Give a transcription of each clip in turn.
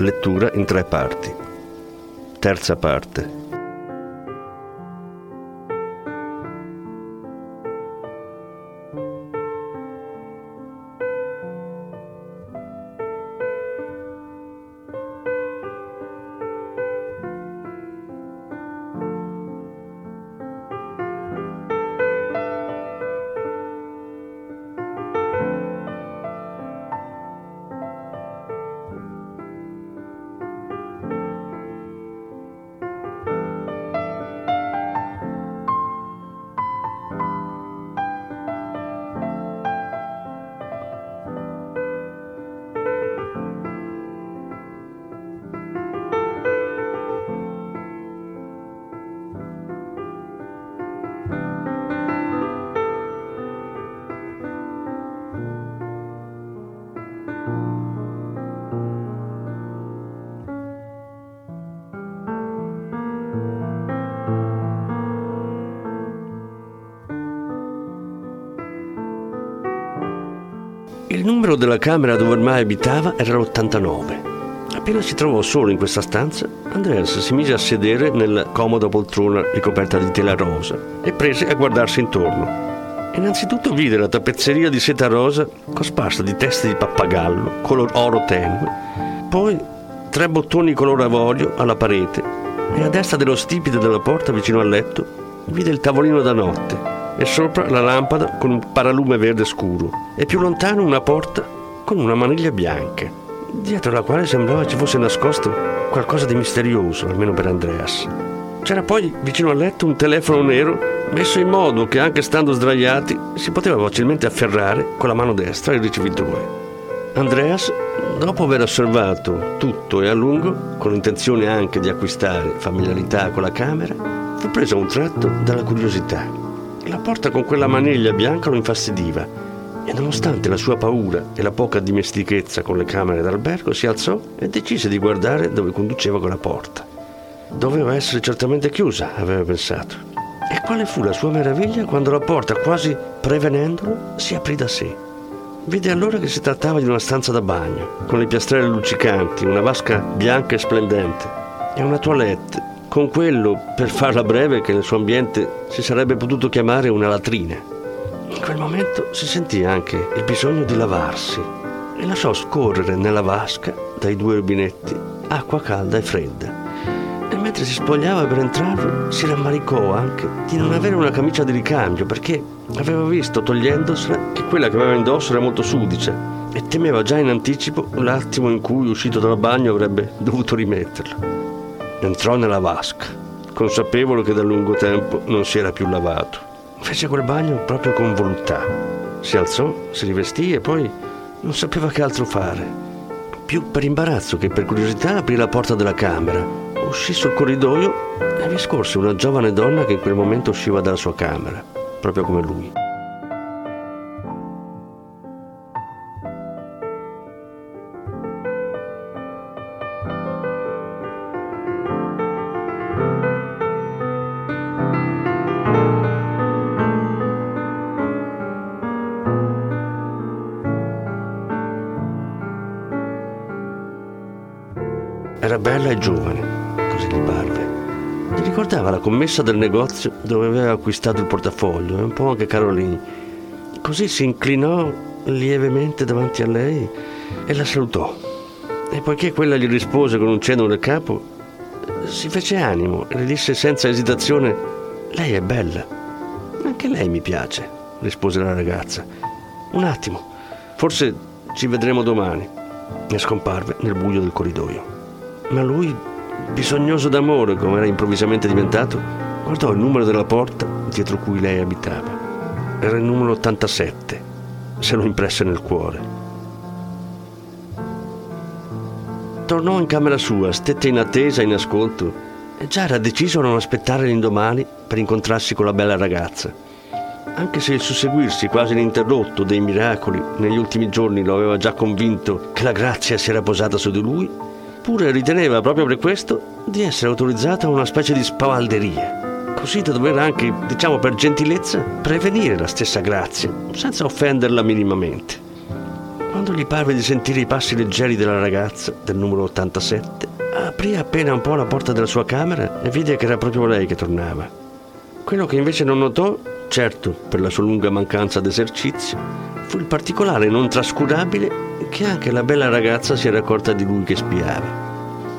Lettura in tre parti. Terza parte. Numero della camera dove ormai abitava era l'89. Appena si trovò solo in questa stanza, Andreas si mise a sedere nella comoda poltrona ricoperta di tela rosa e prese a guardarsi intorno. Innanzitutto vide la tappezzeria di seta rosa cosparsa di teste di pappagallo, color oro tenue, poi tre bottoni color avorio alla parete e a destra dello stipite della porta vicino al letto vide il tavolino da notte e sopra la lampada con un paralume verde scuro e più lontano una porta con una maniglia bianca, dietro la quale sembrava ci fosse nascosto qualcosa di misterioso, almeno per Andreas. C'era poi vicino al letto un telefono nero messo in modo che anche stando sdraiati si poteva facilmente afferrare con la mano destra il ricevitore. Andreas, dopo aver osservato tutto e a lungo, con l'intenzione anche di acquistare familiarità con la camera, fu preso a un tratto dalla curiosità. Porta con quella maniglia bianca lo infastidiva e nonostante la sua paura e la poca dimestichezza con le camere d'albergo si alzò e decise di guardare dove conduceva quella porta. Doveva essere certamente chiusa, aveva pensato. E quale fu la sua meraviglia quando la porta, quasi prevenendolo, si aprì da sé. Vide allora che si trattava di una stanza da bagno, con le piastrelle luccicanti, una vasca bianca e splendente e una toilette con quello, per farla breve, che nel suo ambiente si sarebbe potuto chiamare una latrina. In quel momento si sentì anche il bisogno di lavarsi e lasciò scorrere nella vasca, dai due rubinetti, acqua calda e fredda. E mentre si spogliava per entrare, si rammaricò anche di non avere una camicia di ricambio perché aveva visto, togliendosela, che quella che aveva indosso era molto sudicia e temeva già in anticipo l'attimo in cui, uscito dal bagno, avrebbe dovuto rimetterla. Entrò nella vasca, consapevole che da lungo tempo non si era più lavato. Fece quel bagno proprio con voluttà. Si alzò, si rivestì e poi non sapeva che altro fare. Più per imbarazzo che per curiosità aprì la porta della camera, uscì sul corridoio e vi scorse una giovane donna che in quel momento usciva dalla sua camera, proprio come lui. Commessa del negozio dove aveva acquistato il portafoglio e un po' anche Caroline. Così si inclinò lievemente davanti a lei e la salutò. E poiché quella gli rispose con un cenno del capo, si fece animo e le disse senza esitazione: Lei è bella. Anche lei mi piace, rispose la ragazza. Un attimo, forse ci vedremo domani. E scomparve nel buio del corridoio. Ma lui, bisognoso d'amore come era improvvisamente diventato, guardò il numero della porta dietro cui lei abitava. Era il numero 87. Se lo impresse nel cuore. Tornò in camera sua, stette in attesa, in ascolto, e già era deciso a non aspettare l'indomani per incontrarsi con la bella ragazza. Anche se il susseguirsi quasi ininterrotto dei miracoli negli ultimi giorni lo aveva già convinto che la grazia si era posata su di lui, pure riteneva proprio per questo di essere autorizzata a una specie di spavalderia, così da dover anche, diciamo per gentilezza, prevenire la stessa grazia, senza offenderla minimamente. Quando gli parve di sentire i passi leggeri della ragazza, del numero 87, aprì appena un po' la porta della sua camera e vide che era proprio lei che tornava. Quello che invece non notò, certo per la sua lunga mancanza d'esercizio, fu il particolare non trascurabile che anche la bella ragazza si era accorta di lui che spiava.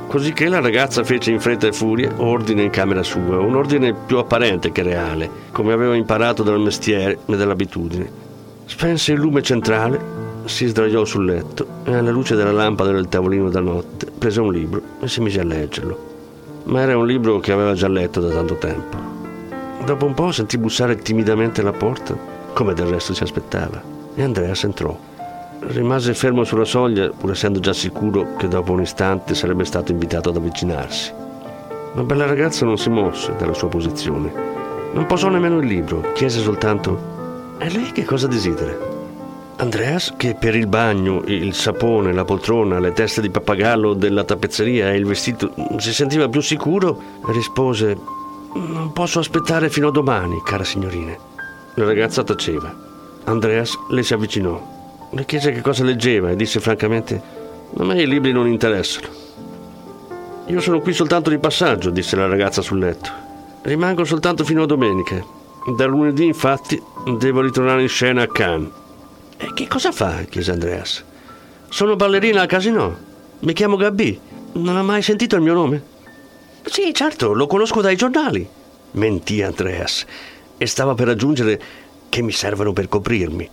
Così che la ragazza fece in fretta e furia ordine in camera sua, un ordine più apparente che reale, come aveva imparato dal mestiere e dall'abitudine. Spense il lume centrale si sdraiò sul letto e alla luce della lampada del tavolino da notte prese un libro e si mise a leggerlo. Ma era un libro che aveva già letto da tanto tempo. Dopo un po' sentì bussare timidamente alla porta, come del resto si aspettava, e Andreas entrò. Rimase fermo sulla soglia, pur essendo già sicuro che dopo un istante sarebbe stato invitato ad avvicinarsi. La bella ragazza non si mosse dalla sua posizione. Non posò nemmeno il libro, chiese soltanto: E lei che cosa desidera? Andreas, che per il bagno, il sapone, la poltrona, le teste di pappagallo della tappezzeria e il vestito si sentiva più sicuro, rispose: Non posso aspettare fino a domani, cara signorina. La ragazza taceva. Andreas le si avvicinò. Le chiese che cosa leggeva e disse francamente: A me i libri non interessano. Io sono qui soltanto di passaggio, disse la ragazza sul letto. Rimango soltanto fino a domenica. Da lunedì, infatti, devo ritornare in scena a Cannes. E che cosa fa? chiese Andreas. Sono ballerina al casino. Mi chiamo Gabby. Non ha mai sentito il mio nome? Sì, certo, lo conosco dai giornali. Mentì Andreas e stava per aggiungere che mi servono per coprirmi,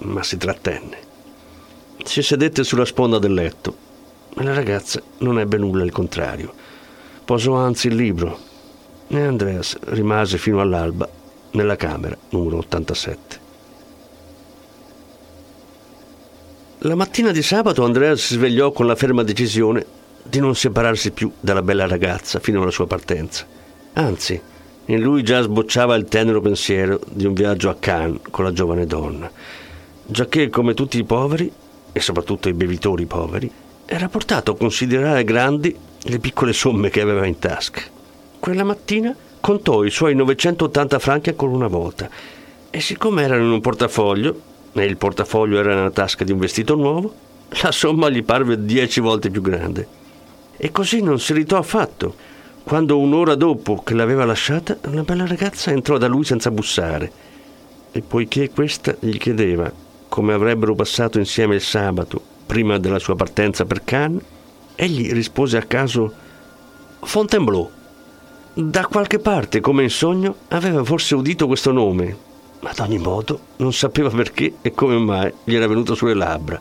ma si trattenne. Si sedette sulla sponda del letto e la ragazza non ebbe nulla al contrario. Posò anzi il libro e Andreas rimase fino all'alba nella camera numero 87. La mattina di sabato Andrea si svegliò con la ferma decisione di non separarsi più dalla bella ragazza fino alla sua partenza. Anzi, in lui già sbocciava il tenero pensiero di un viaggio a Cannes con la giovane donna, giacché come tutti i poveri, e soprattutto i bevitori poveri, era portato a considerare grandi le piccole somme che aveva in tasca. Quella mattina contò i suoi 980 franchi ancora una volta e siccome erano in un portafoglio, e il portafoglio era nella tasca di un vestito nuovo, la somma gli parve dieci volte più grande. E così non si ritò affatto. Quando un'ora dopo che l'aveva lasciata, la bella ragazza entrò da lui senza bussare. E poiché questa gli chiedeva come avrebbero passato insieme il sabato prima della sua partenza per Cannes, egli rispose a caso Fontainebleau. Da qualche parte, come in sogno, aveva forse udito questo nome, ma ad ogni modo non sapeva perché e come mai gli era venuto sulle labbra.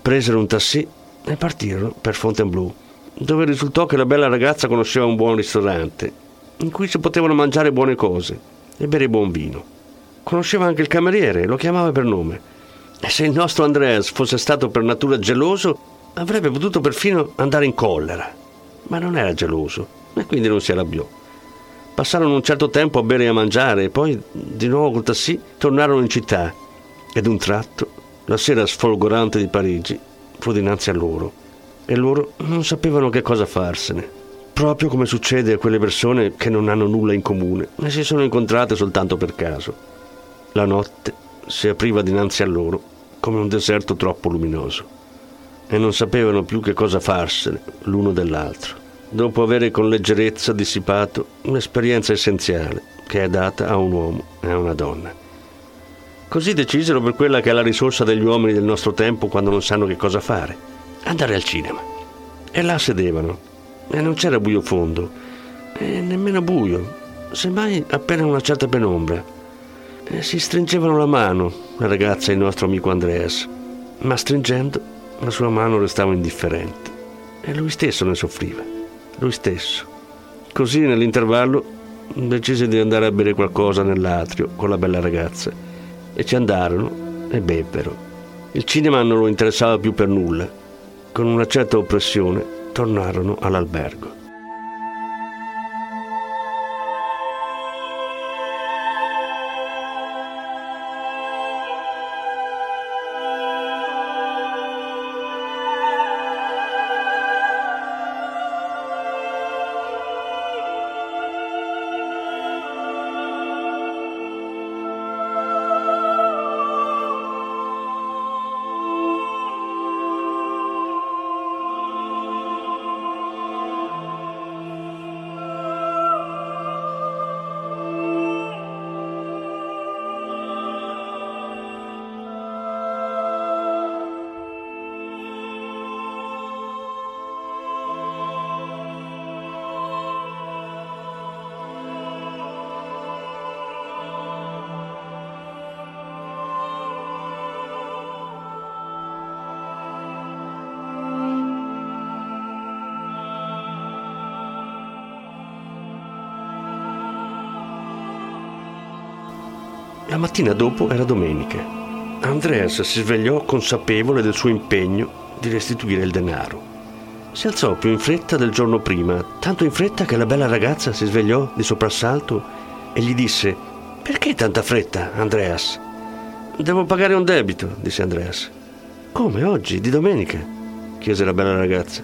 Presero un tassì e partirono per Fontainebleau, dove risultò che la bella ragazza conosceva un buon ristorante, in cui si potevano mangiare buone cose e bere buon vino. Conosceva anche il cameriere, lo chiamava per nome. E se il nostro Andreas fosse stato per natura geloso, avrebbe potuto perfino andare in collera. Ma non era geloso e quindi non si arrabbiò. Passarono un certo tempo a bere e a mangiare e poi di nuovo col tassì tornarono in città ed un tratto la sera sfolgorante di Parigi fu dinanzi a loro e loro non sapevano che cosa farsene, proprio come succede a quelle persone che non hanno nulla in comune e si sono incontrate soltanto per caso. La notte si apriva dinanzi a loro come un deserto troppo luminoso e non sapevano più che cosa farsene l'uno dell'altro dopo avere con leggerezza dissipato un'esperienza essenziale che è data a un uomo e a una donna. Così decisero per quella che è la risorsa degli uomini del nostro tempo quando non sanno che cosa fare, andare al cinema. E là sedevano, e non c'era buio fondo, e nemmeno buio, semmai appena una certa penombra. E si stringevano la mano, la ragazza e il nostro amico Andreas, ma stringendo la sua mano restava indifferente, e lui stesso ne soffriva lui stesso. Così nell'intervallo decise di andare a bere qualcosa nell'atrio con la bella ragazza e ci andarono e bebbero. Il cinema non lo interessava più per nulla. con una certa oppressione, tornarono all'albergo. La mattina dopo era domenica. Andreas si svegliò consapevole del suo impegno di restituire il denaro. Si alzò più in fretta del giorno prima, tanto in fretta che la bella ragazza si svegliò di soprassalto e gli disse Perché tanta fretta, Andreas? Devo pagare un debito, disse Andreas. Come oggi, di domenica? chiese la bella ragazza.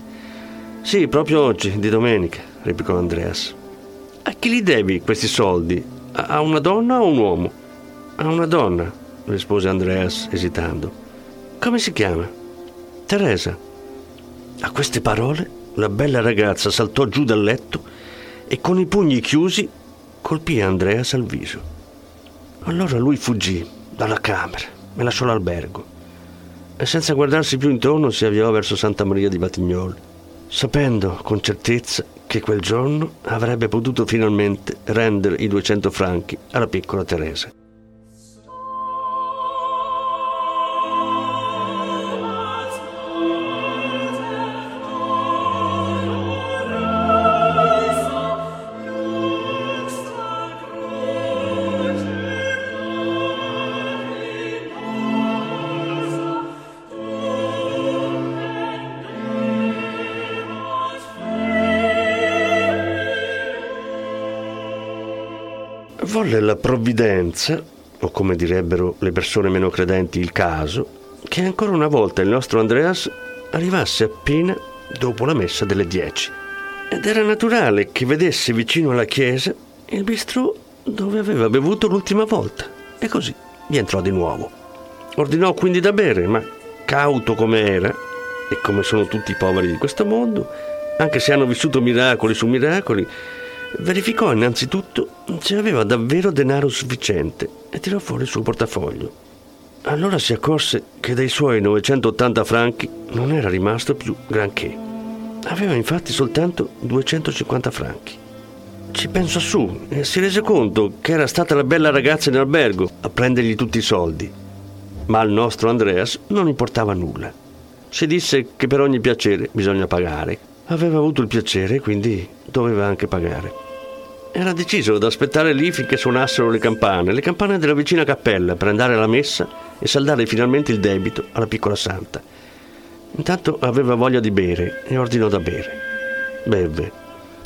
Sì, proprio oggi, di domenica, replicò Andreas. A chi li devi questi soldi? A una donna o un uomo? A una donna, rispose Andreas esitando. Come si chiama? Teresa. A queste parole la bella ragazza saltò giù dal letto e con i pugni chiusi colpì Andreas al viso. Allora lui fuggì dalla camera e lasciò l'albergo e senza guardarsi più intorno si avviò verso Santa Maria di Batignolli, sapendo con certezza che quel giorno avrebbe potuto finalmente rendere i 200 franchi alla piccola Teresa. Provvidenza, o come direbbero le persone meno credenti il caso, che ancora una volta il nostro Andreas arrivasse appena dopo la messa delle dieci. Ed era naturale che vedesse vicino alla chiesa il bistrò dove aveva bevuto l'ultima volta. E così vi entrò di nuovo. Ordinò quindi da bere, ma cauto come era, e come sono tutti i poveri di questo mondo, anche se hanno vissuto miracoli su miracoli, verificò innanzitutto se aveva davvero denaro sufficiente e tirò fuori il suo portafoglio. Allora si accorse che dai suoi 980 franchi non era rimasto più granché. Aveva infatti soltanto 250 franchi. Ci pensò su e si rese conto che era stata la bella ragazza in albergo a prendergli tutti i soldi. Ma al nostro Andreas non importava nulla. Si disse che per ogni piacere bisogna pagare. Aveva avuto il piacere, quindi doveva anche pagare. Era deciso ad aspettare lì finché suonassero le campane, le campane della vicina cappella, per andare alla messa e saldare finalmente il debito alla piccola santa. Intanto aveva voglia di bere e ordinò da bere. Beve.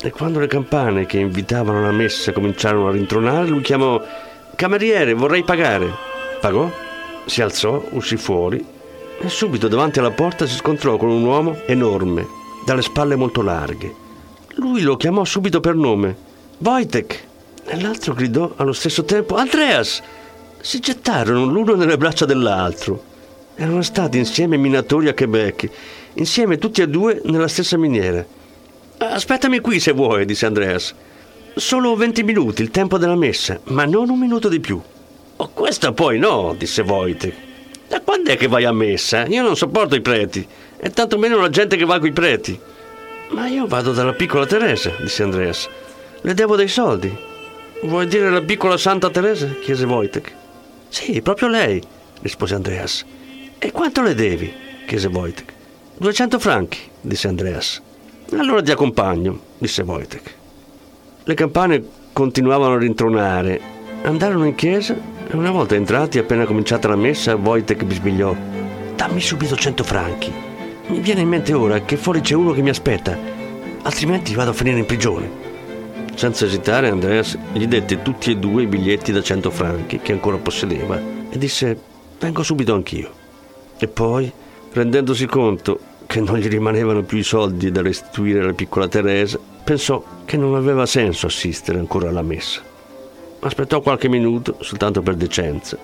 E quando le campane che invitavano alla messa cominciarono a rintronare, lui chiamò Cameriere, vorrei pagare. Pagò, si alzò, uscì fuori e subito davanti alla porta si scontrò con un uomo enorme, dalle spalle molto larghe. Lui lo chiamò subito per nome Wojtek! L'altro gridò allo stesso tempo Andreas! Si gettarono l'uno nelle braccia dell'altro. Erano stati insieme minatori a Quebec, insieme tutti e due nella stessa miniera. Aspettami qui se vuoi, disse Andreas. Solo venti minuti, il tempo della messa, ma non un minuto di più. Oh, questa poi no, disse Wojtek. Da quando è che vai a messa? Io non sopporto i preti, e tantomeno la gente che va coi preti. Ma io vado dalla piccola Teresa, disse Andreas. Le devo dei soldi. Vuoi dire la piccola Santa Teresa? chiese Wojtek. Sì, proprio lei, rispose Andreas. E quanto le devi? chiese Wojtek. 200 franchi, disse Andreas. Allora ti accompagno, disse Wojtek. Le campane continuavano a rintronare. Andarono in chiesa e una volta entrati, appena cominciata la messa, Wojtek bisbigliò: Dammi subito 100 franchi. Mi viene in mente ora che fuori c'è uno che mi aspetta, altrimenti vado a finire in prigione. Senza esitare, Andreas gli dette tutti e due i biglietti da 100 franchi che ancora possedeva e disse: Vengo subito anch'io. E poi, rendendosi conto che non gli rimanevano più i soldi da restituire alla piccola Teresa, pensò che non aveva senso assistere ancora alla messa. Aspettò qualche minuto, soltanto per decenza,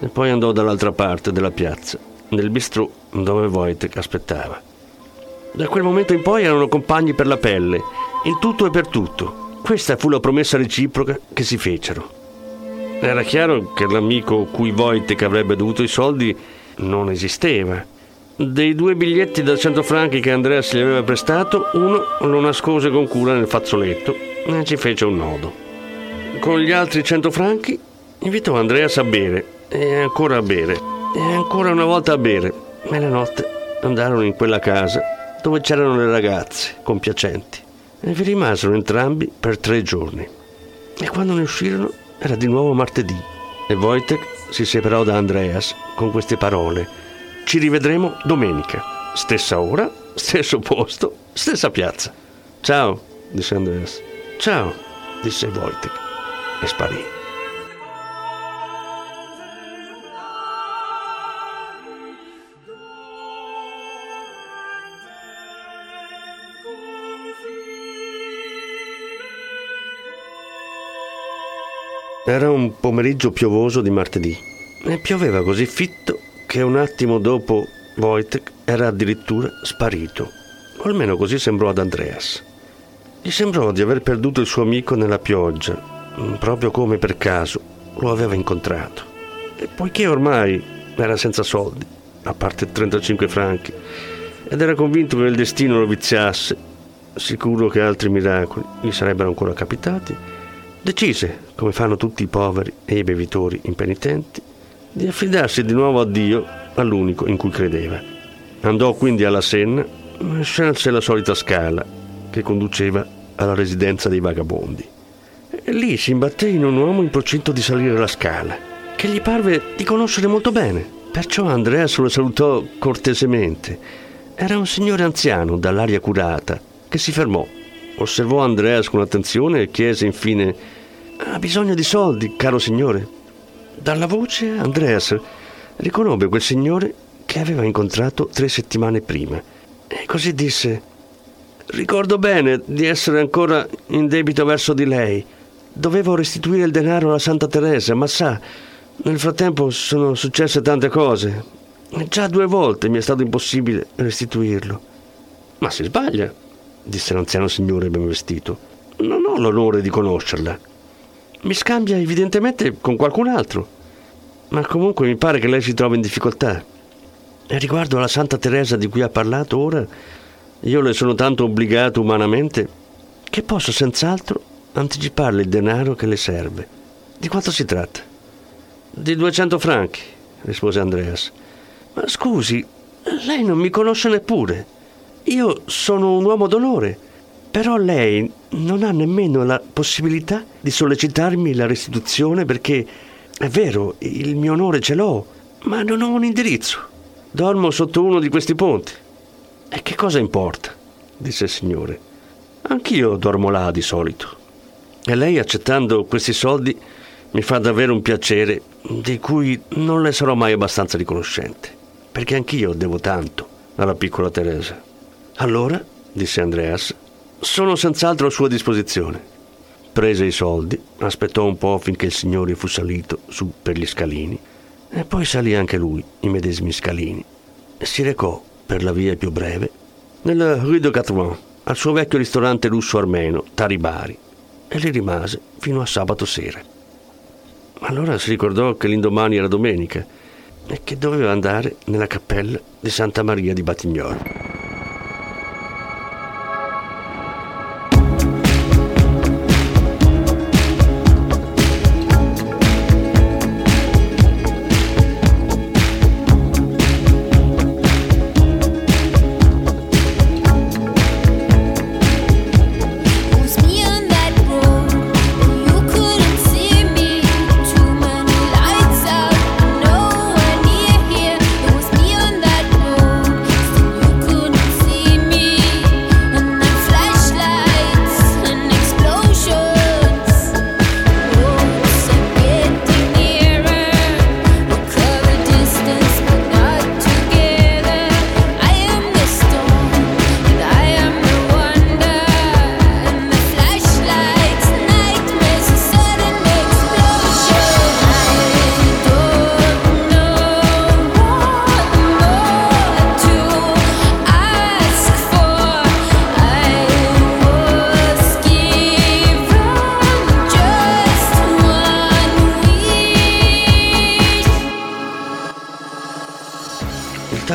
e poi andò dall'altra parte della piazza, nel bistrò dove Wojtek aspettava. Da quel momento in poi erano compagni per la pelle, in tutto e per tutto. Questa fu la promessa reciproca che si fecero. Era chiaro che l'amico cui Wojtek avrebbe dovuto i soldi non esisteva. Dei due biglietti da 100 franchi che Andreas gli aveva prestato, uno lo nascose con cura nel fazzoletto e ci fece un nodo. Con gli altri 100 franchi invitò Andreas a bere e ancora a bere e ancora una volta a bere. E la notte andarono in quella casa dove c'erano le ragazze compiacenti e vi rimasero entrambi per tre giorni. E quando ne uscirono era di nuovo martedì e Wojtek si separò da Andreas con queste parole. Ci rivedremo domenica, stessa ora, stesso posto, stessa piazza. Ciao, disse Andreas. Ciao, disse Wojtek e sparì. Era un pomeriggio piovoso di martedì e pioveva così fitto che un attimo dopo Wojtek era addirittura sparito, o almeno così sembrò ad Andreas. Gli sembrò di aver perduto il suo amico nella pioggia, proprio come per caso lo aveva incontrato. E poiché ormai era senza soldi, a parte 35 franchi, ed era convinto che il destino lo viziasse, sicuro che altri miracoli gli sarebbero ancora capitati, decise, come fanno tutti i poveri e i bevitori impenitenti, di affidarsi di nuovo a Dio, all'unico in cui credeva. Andò quindi alla Senna e scelse la solita scala che conduceva alla residenza dei vagabondi. E lì si imbatté in un uomo in procinto di salire la scala, che gli parve di conoscere molto bene. Perciò Andreas lo salutò cortesemente. Era un signore anziano, dall'aria curata, che si fermò Osservò Andreas con attenzione e chiese infine: Ha bisogno di soldi, caro signore? Dalla voce Andreas riconobbe quel signore che aveva incontrato tre settimane prima e così disse: Ricordo bene di essere ancora in debito verso di lei. Dovevo restituire il denaro alla Santa Teresa, ma sa, nel frattempo sono successe tante cose. Già due volte mi è stato impossibile restituirlo. Ma si sbaglia, disse l'anziano signore ben vestito. Non ho l'onore di conoscerla. Mi scambia evidentemente con qualcun altro. Ma comunque mi pare che lei si trova in difficoltà. E riguardo alla Santa Teresa di cui ha parlato ora, io le sono tanto obbligato umanamente che posso senz'altro anticiparle il denaro che le serve. Di quanto si tratta? Di 200 franchi, rispose Andreas. Ma scusi, lei non mi conosce neppure. Io sono un uomo d'onore, però lei non ha nemmeno la possibilità di sollecitarmi la restituzione perché è vero, il mio onore ce l'ho, ma non ho un indirizzo. Dormo sotto uno di questi ponti. E che cosa importa? disse il signore. Anch'io dormo là di solito. E lei, accettando questi soldi, mi fa davvero un piacere di cui non le sarò mai abbastanza riconoscente, perché anch'io devo tanto alla piccola Teresa. Allora, disse Andreas, sono senz'altro a sua disposizione. Prese i soldi, aspettò un po' finché il signore fu salito su per gli scalini e poi salì anche lui i medesimi scalini si recò per la via più breve nella Rue de Catouin al suo vecchio ristorante russo armeno Taribari e lì rimase fino a sabato sera. Allora si ricordò che l'indomani era domenica e che doveva andare nella cappella di Santa Maria di Batignolles.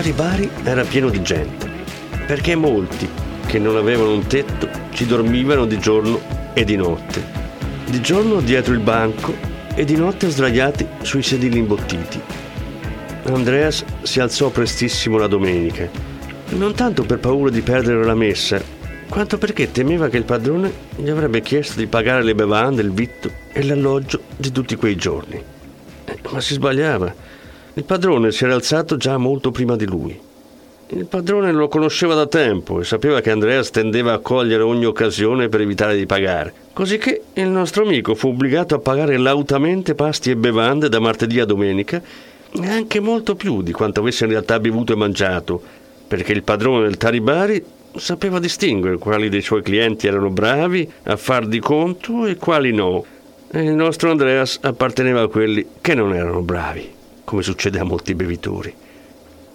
Tari Bari era pieno di gente, perché molti che non avevano un tetto ci dormivano di giorno e di notte. Di giorno dietro il banco e di notte sdraiati sui sedili imbottiti. Andreas si alzò prestissimo la domenica, non tanto per paura di perdere la messa, quanto perché temeva che il padrone gli avrebbe chiesto di pagare le bevande, il vitto e l'alloggio di tutti quei giorni. Eh, ma si sbagliava. Il padrone si era alzato già molto prima di lui. Il padrone lo conosceva da tempo e sapeva che Andreas tendeva a cogliere ogni occasione per evitare di pagare. Così che il nostro amico fu obbligato a pagare lautamente pasti e bevande da martedì a domenica e anche molto più di quanto avesse in realtà bevuto e mangiato, perché il padrone del Taribari sapeva distinguere quali dei suoi clienti erano bravi a far di conto e quali no. E il nostro Andreas apparteneva a quelli che non erano bravi, come succede a molti bevitori.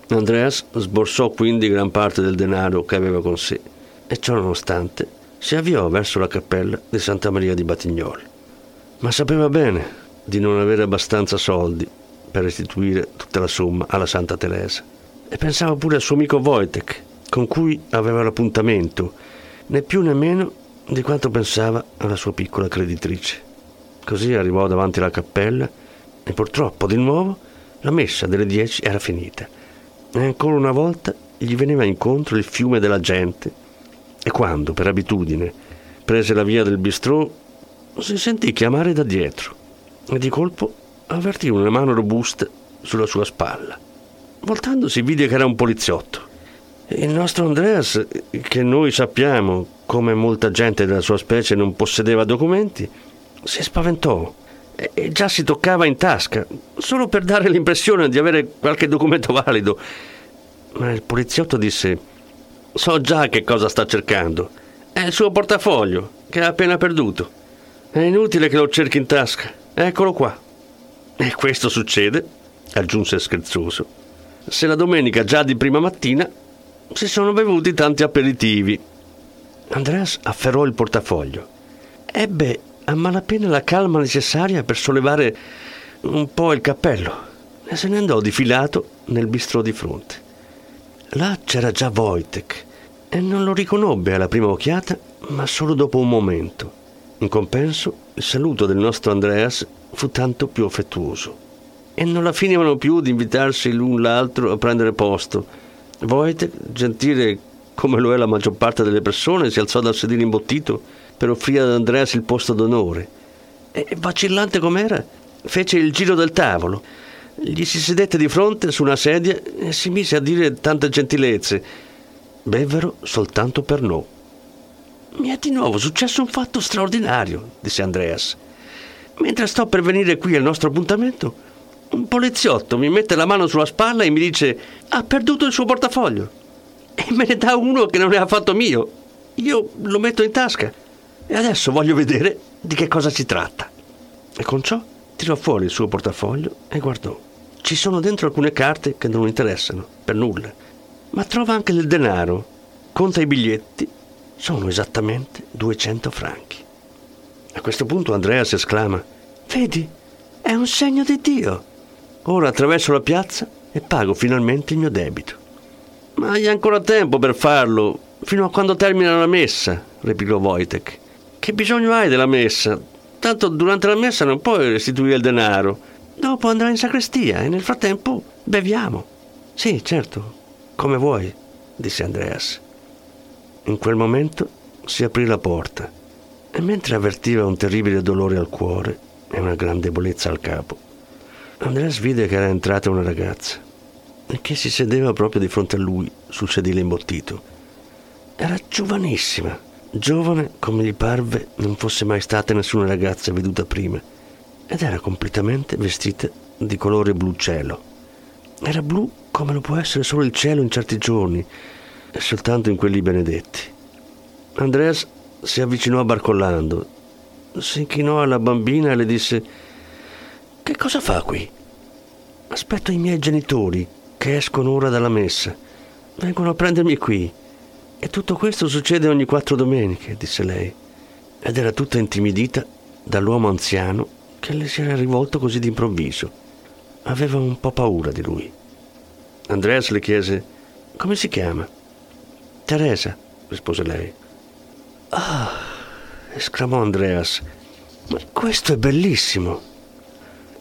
Andreas sborsò quindi gran parte del denaro che aveva con sé e ciò nonostante si avviò verso la cappella di Santa Maria di Batignolles. Ma sapeva bene di non avere abbastanza soldi per restituire tutta la somma alla Santa Teresa. E pensava pure al suo amico Wojtek, con cui aveva l'appuntamento, né più né meno di quanto pensava alla sua piccola creditrice. Così arrivò davanti alla cappella e purtroppo di nuovo la messa delle dieci era finita e ancora una volta gli veniva incontro il fiume della gente e quando, per abitudine, prese la via del bistrò, si sentì chiamare da dietro e di colpo avvertì una mano robusta sulla sua spalla. Voltandosi vide che era un poliziotto. Il nostro Andreas, che noi sappiamo, come molta gente della sua specie non possedeva documenti, si spaventò e già si toccava in tasca, solo per dare l'impressione di avere qualche documento valido. Ma il poliziotto disse: So già che cosa sta cercando. È il suo portafoglio, che ha appena perduto. È inutile che lo cerchi in tasca. Eccolo qua. E questo succede, aggiunse scherzoso, se la domenica già di prima mattina si sono bevuti tanti aperitivi. Andreas afferrò il portafoglio. Ebbe a malapena la calma necessaria per sollevare un po' il cappello e se ne andò difilato nel bistrò di fronte. Là c'era già Wojtek e non lo riconobbe alla prima occhiata, ma solo dopo un momento. In compenso, il saluto del nostro Andreas fu tanto più affettuoso e non la finivano più di invitarsi l'un l'altro a prendere posto. Wojtek, gentile come lo è la maggior parte delle persone, si alzò dal sedile imbottito per offrire ad Andreas il posto d'onore. E vacillante com'era, fece il giro del tavolo. Gli si sedette di fronte su una sedia e si mise a dire tante gentilezze. Bevvero soltanto per no. Mi è di nuovo successo un fatto straordinario, disse Andreas. Mentre sto per venire qui al nostro appuntamento, un poliziotto mi mette la mano sulla spalla e mi dice ha perduto il suo portafoglio. E me ne dà uno che non è affatto mio. Io lo metto in tasca e adesso voglio vedere di che cosa si tratta. E con ciò tirò fuori il suo portafoglio e guardò. Ci sono dentro alcune carte che non interessano, per nulla, ma trova anche del denaro. Conta i biglietti, sono esattamente 200 franchi. A questo punto Andrea si esclama: Vedi, è un segno di Dio. Ora attraverso la piazza e pago finalmente il mio debito. Ma hai ancora tempo per farlo, fino a quando termina la messa, replicò Wojtek. Che bisogno hai della messa? Tanto durante la messa non puoi restituire il denaro. Dopo andrai in sacrestia e nel frattempo beviamo. Sì, certo, come vuoi, disse Andreas. In quel momento si aprì la porta e mentre avvertiva un terribile dolore al cuore e una gran debolezza al capo, Andreas vide che era entrata una ragazza e che si sedeva proprio di fronte a lui sul sedile imbottito. Era giovanissima giovane come gli parve non fosse mai stata nessuna ragazza veduta prima, ed era completamente vestita di colore blu cielo. Era blu come lo può essere solo il cielo in certi giorni, e soltanto in quelli benedetti. Andreas si avvicinò barcollando, si inchinò alla bambina e le disse Che cosa fa qui? Aspetto i miei genitori, che escono ora dalla messa. Vengono a prendermi qui. E tutto questo succede ogni quattro domeniche, disse lei, ed era tutta intimidita dall'uomo anziano che le si era rivolto così d'improvviso. Aveva un po' paura di lui. Andreas le chiese come si chiama. Teresa, rispose lei. Ah, esclamò Andreas, ma questo è bellissimo.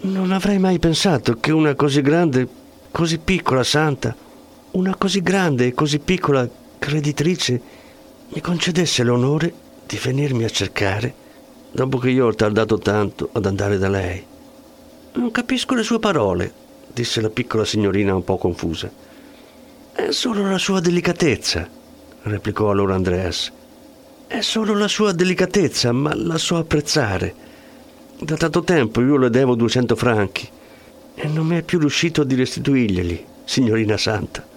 Non avrei mai pensato che una così grande, così piccola santa, una così grande e così piccola creditrice mi concedesse l'onore di venirmi a cercare dopo che io ho tardato tanto ad andare da lei. Non capisco le sue parole, disse la piccola signorina un po' confusa. È solo la sua delicatezza, replicò allora Andreas. È solo la sua delicatezza, ma la so apprezzare. Da tanto tempo io le devo 200 franchi e non mi è più riuscito di restituirglieli, signorina santa.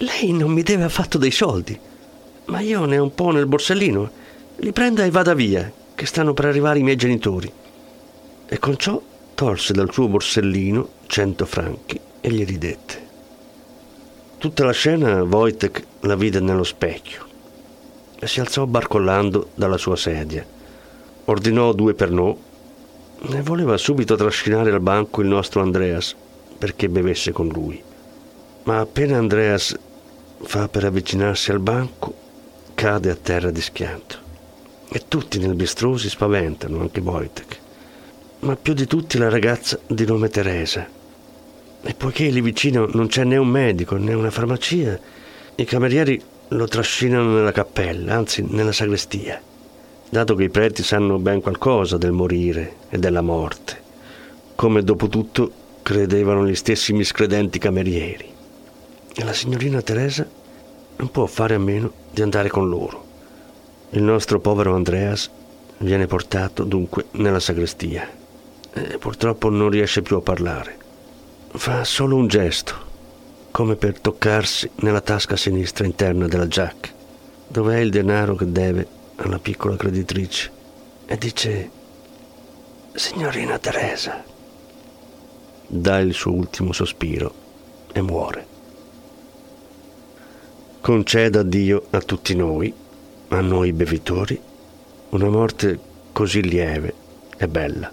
Lei non mi deve affatto dei soldi, ma io ne ho un po' nel borsellino. Li prenda e vada via, che stanno per arrivare i miei genitori. E con ciò tolse dal suo borsellino cento franchi e gli ridette. Tutta la scena Wojtek la vide nello specchio e si alzò barcollando dalla sua sedia. Ordinò due pernod e voleva subito trascinare al banco il nostro Andreas perché bevesse con lui. Ma appena Andreas fa per avvicinarsi al banco, cade a terra di schianto. E tutti nel bistrò si spaventano, anche Wojtek. Ma più di tutti la ragazza di nome Teresa. E poiché lì vicino non c'è né un medico né una farmacia, i camerieri lo trascinano nella cappella, anzi nella sagrestia, dato che i preti sanno ben qualcosa del morire e della morte, come dopo tutto credevano gli stessi miscredenti camerieri. E la signorina Teresa non può fare a meno di andare con loro. Il nostro povero Andreas viene portato dunque nella sagrestia e purtroppo non riesce più a parlare. Fa solo un gesto come per toccarsi nella tasca sinistra interna della giacca, dove è il denaro che deve alla piccola creditrice, e dice, signorina Teresa, dà il suo ultimo sospiro e muore. Conceda Dio a tutti noi, a noi bevitori, una morte così lieve e bella.